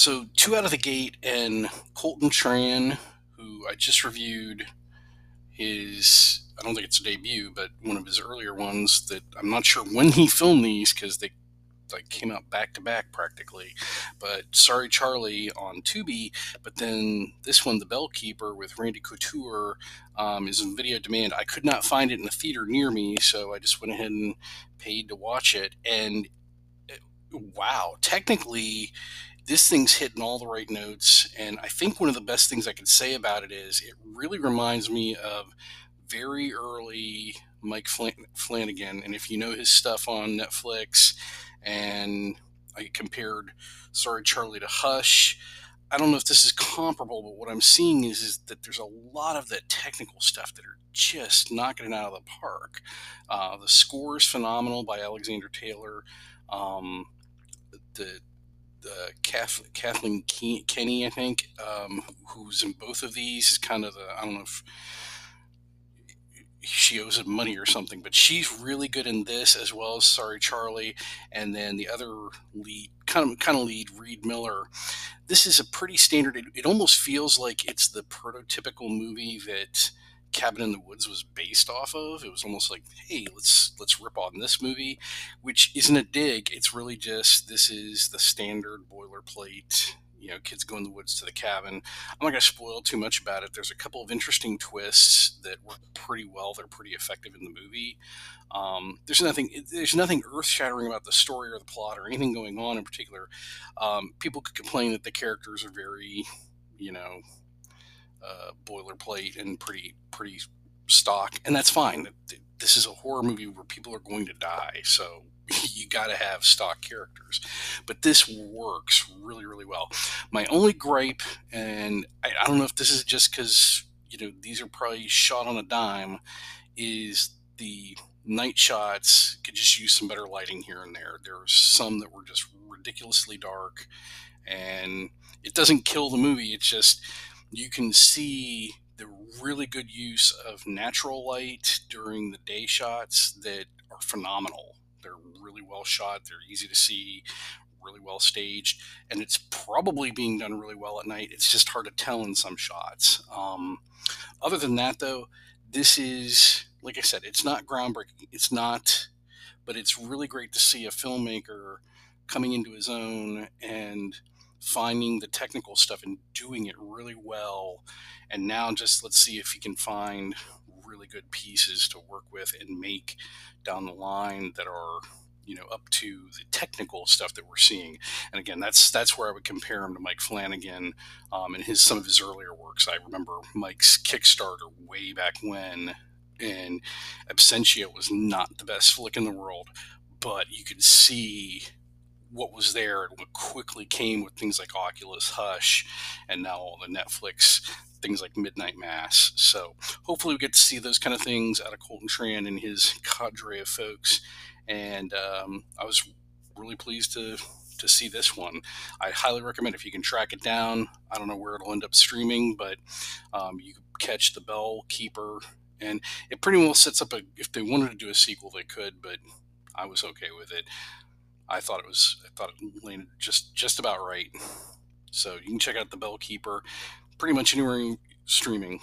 So two out of the gate, and Colton Tran, who I just reviewed his I don't think it's a debut, but one of his earlier ones that I'm not sure when he filmed these because they like came out back to back practically. But Sorry Charlie on Tubi, but then this one, The Bellkeeper with Randy Couture, um, is in video demand. I could not find it in a theater near me, so I just went ahead and paid to watch it. And uh, wow, technically, this thing's hitting all the right notes. And I think one of the best things I could say about it is it really reminds me of very early Mike Flanagan. And if you know his stuff on Netflix, and I compared Sorry Charlie to Hush. I don't know if this is comparable, but what I'm seeing is, is that there's a lot of the technical stuff that are just knocking it out of the park. Uh, the score is phenomenal by Alexander Taylor. Um, the the Kathleen Kenny, I think, um, who's in both of these, is kind of the I don't know if she owes him money or something, but she's really good in this as well as Sorry Charlie, and then the other lead, kind of kind of lead, Reed Miller. This is a pretty standard. It, it almost feels like it's the prototypical movie that Cabin in the Woods was based off of. It was almost like, hey, let's let's rip on this movie, which isn't a dig. It's really just this is the standard boilerplate you know, kids go in the woods to the cabin. I'm not going to spoil too much about it. There's a couple of interesting twists that work pretty well. They're pretty effective in the movie. Um, there's nothing there's nothing earth shattering about the story or the plot or anything going on in particular. Um, people could complain that the characters are very, you know, uh, boilerplate and pretty pretty stock, and that's fine. This is a horror movie where people are going to die, so you got to have stock characters. But this works really, really well. My only gripe, and I, I don't know if this is just because you know these are probably shot on a dime, is the night shots could just use some better lighting here and there. There were some that were just ridiculously dark, and it doesn't kill the movie. It's just you can see the really good use of natural light during the day shots that are phenomenal. They're really well shot. They're easy to see, really well staged, and it's probably being done really well at night. It's just hard to tell in some shots. Um, other than that, though, this is like I said, it's not groundbreaking. It's not, but it's really great to see a filmmaker coming into his own and finding the technical stuff and doing it really well. And now just let's see if he can find really good pieces to work with and make down the line that are you know up to the technical stuff that we're seeing and again that's that's where i would compare him to mike flanagan um, and his some of his earlier works i remember mike's kickstarter way back when and absentia was not the best flick in the world but you could see what was there and what quickly came with things like oculus hush and now all the netflix things like Midnight Mass. So hopefully we get to see those kind of things out of Colton Tran and his cadre of folks. And um, I was really pleased to to see this one. I highly recommend if you can track it down. I don't know where it'll end up streaming, but um, you catch the Bell Keeper, and it pretty well sets up a. If they wanted to do a sequel, they could, but I was okay with it. I thought it was. I thought it landed just just about right. So you can check out the Bell Keeper pretty much anywhere streaming.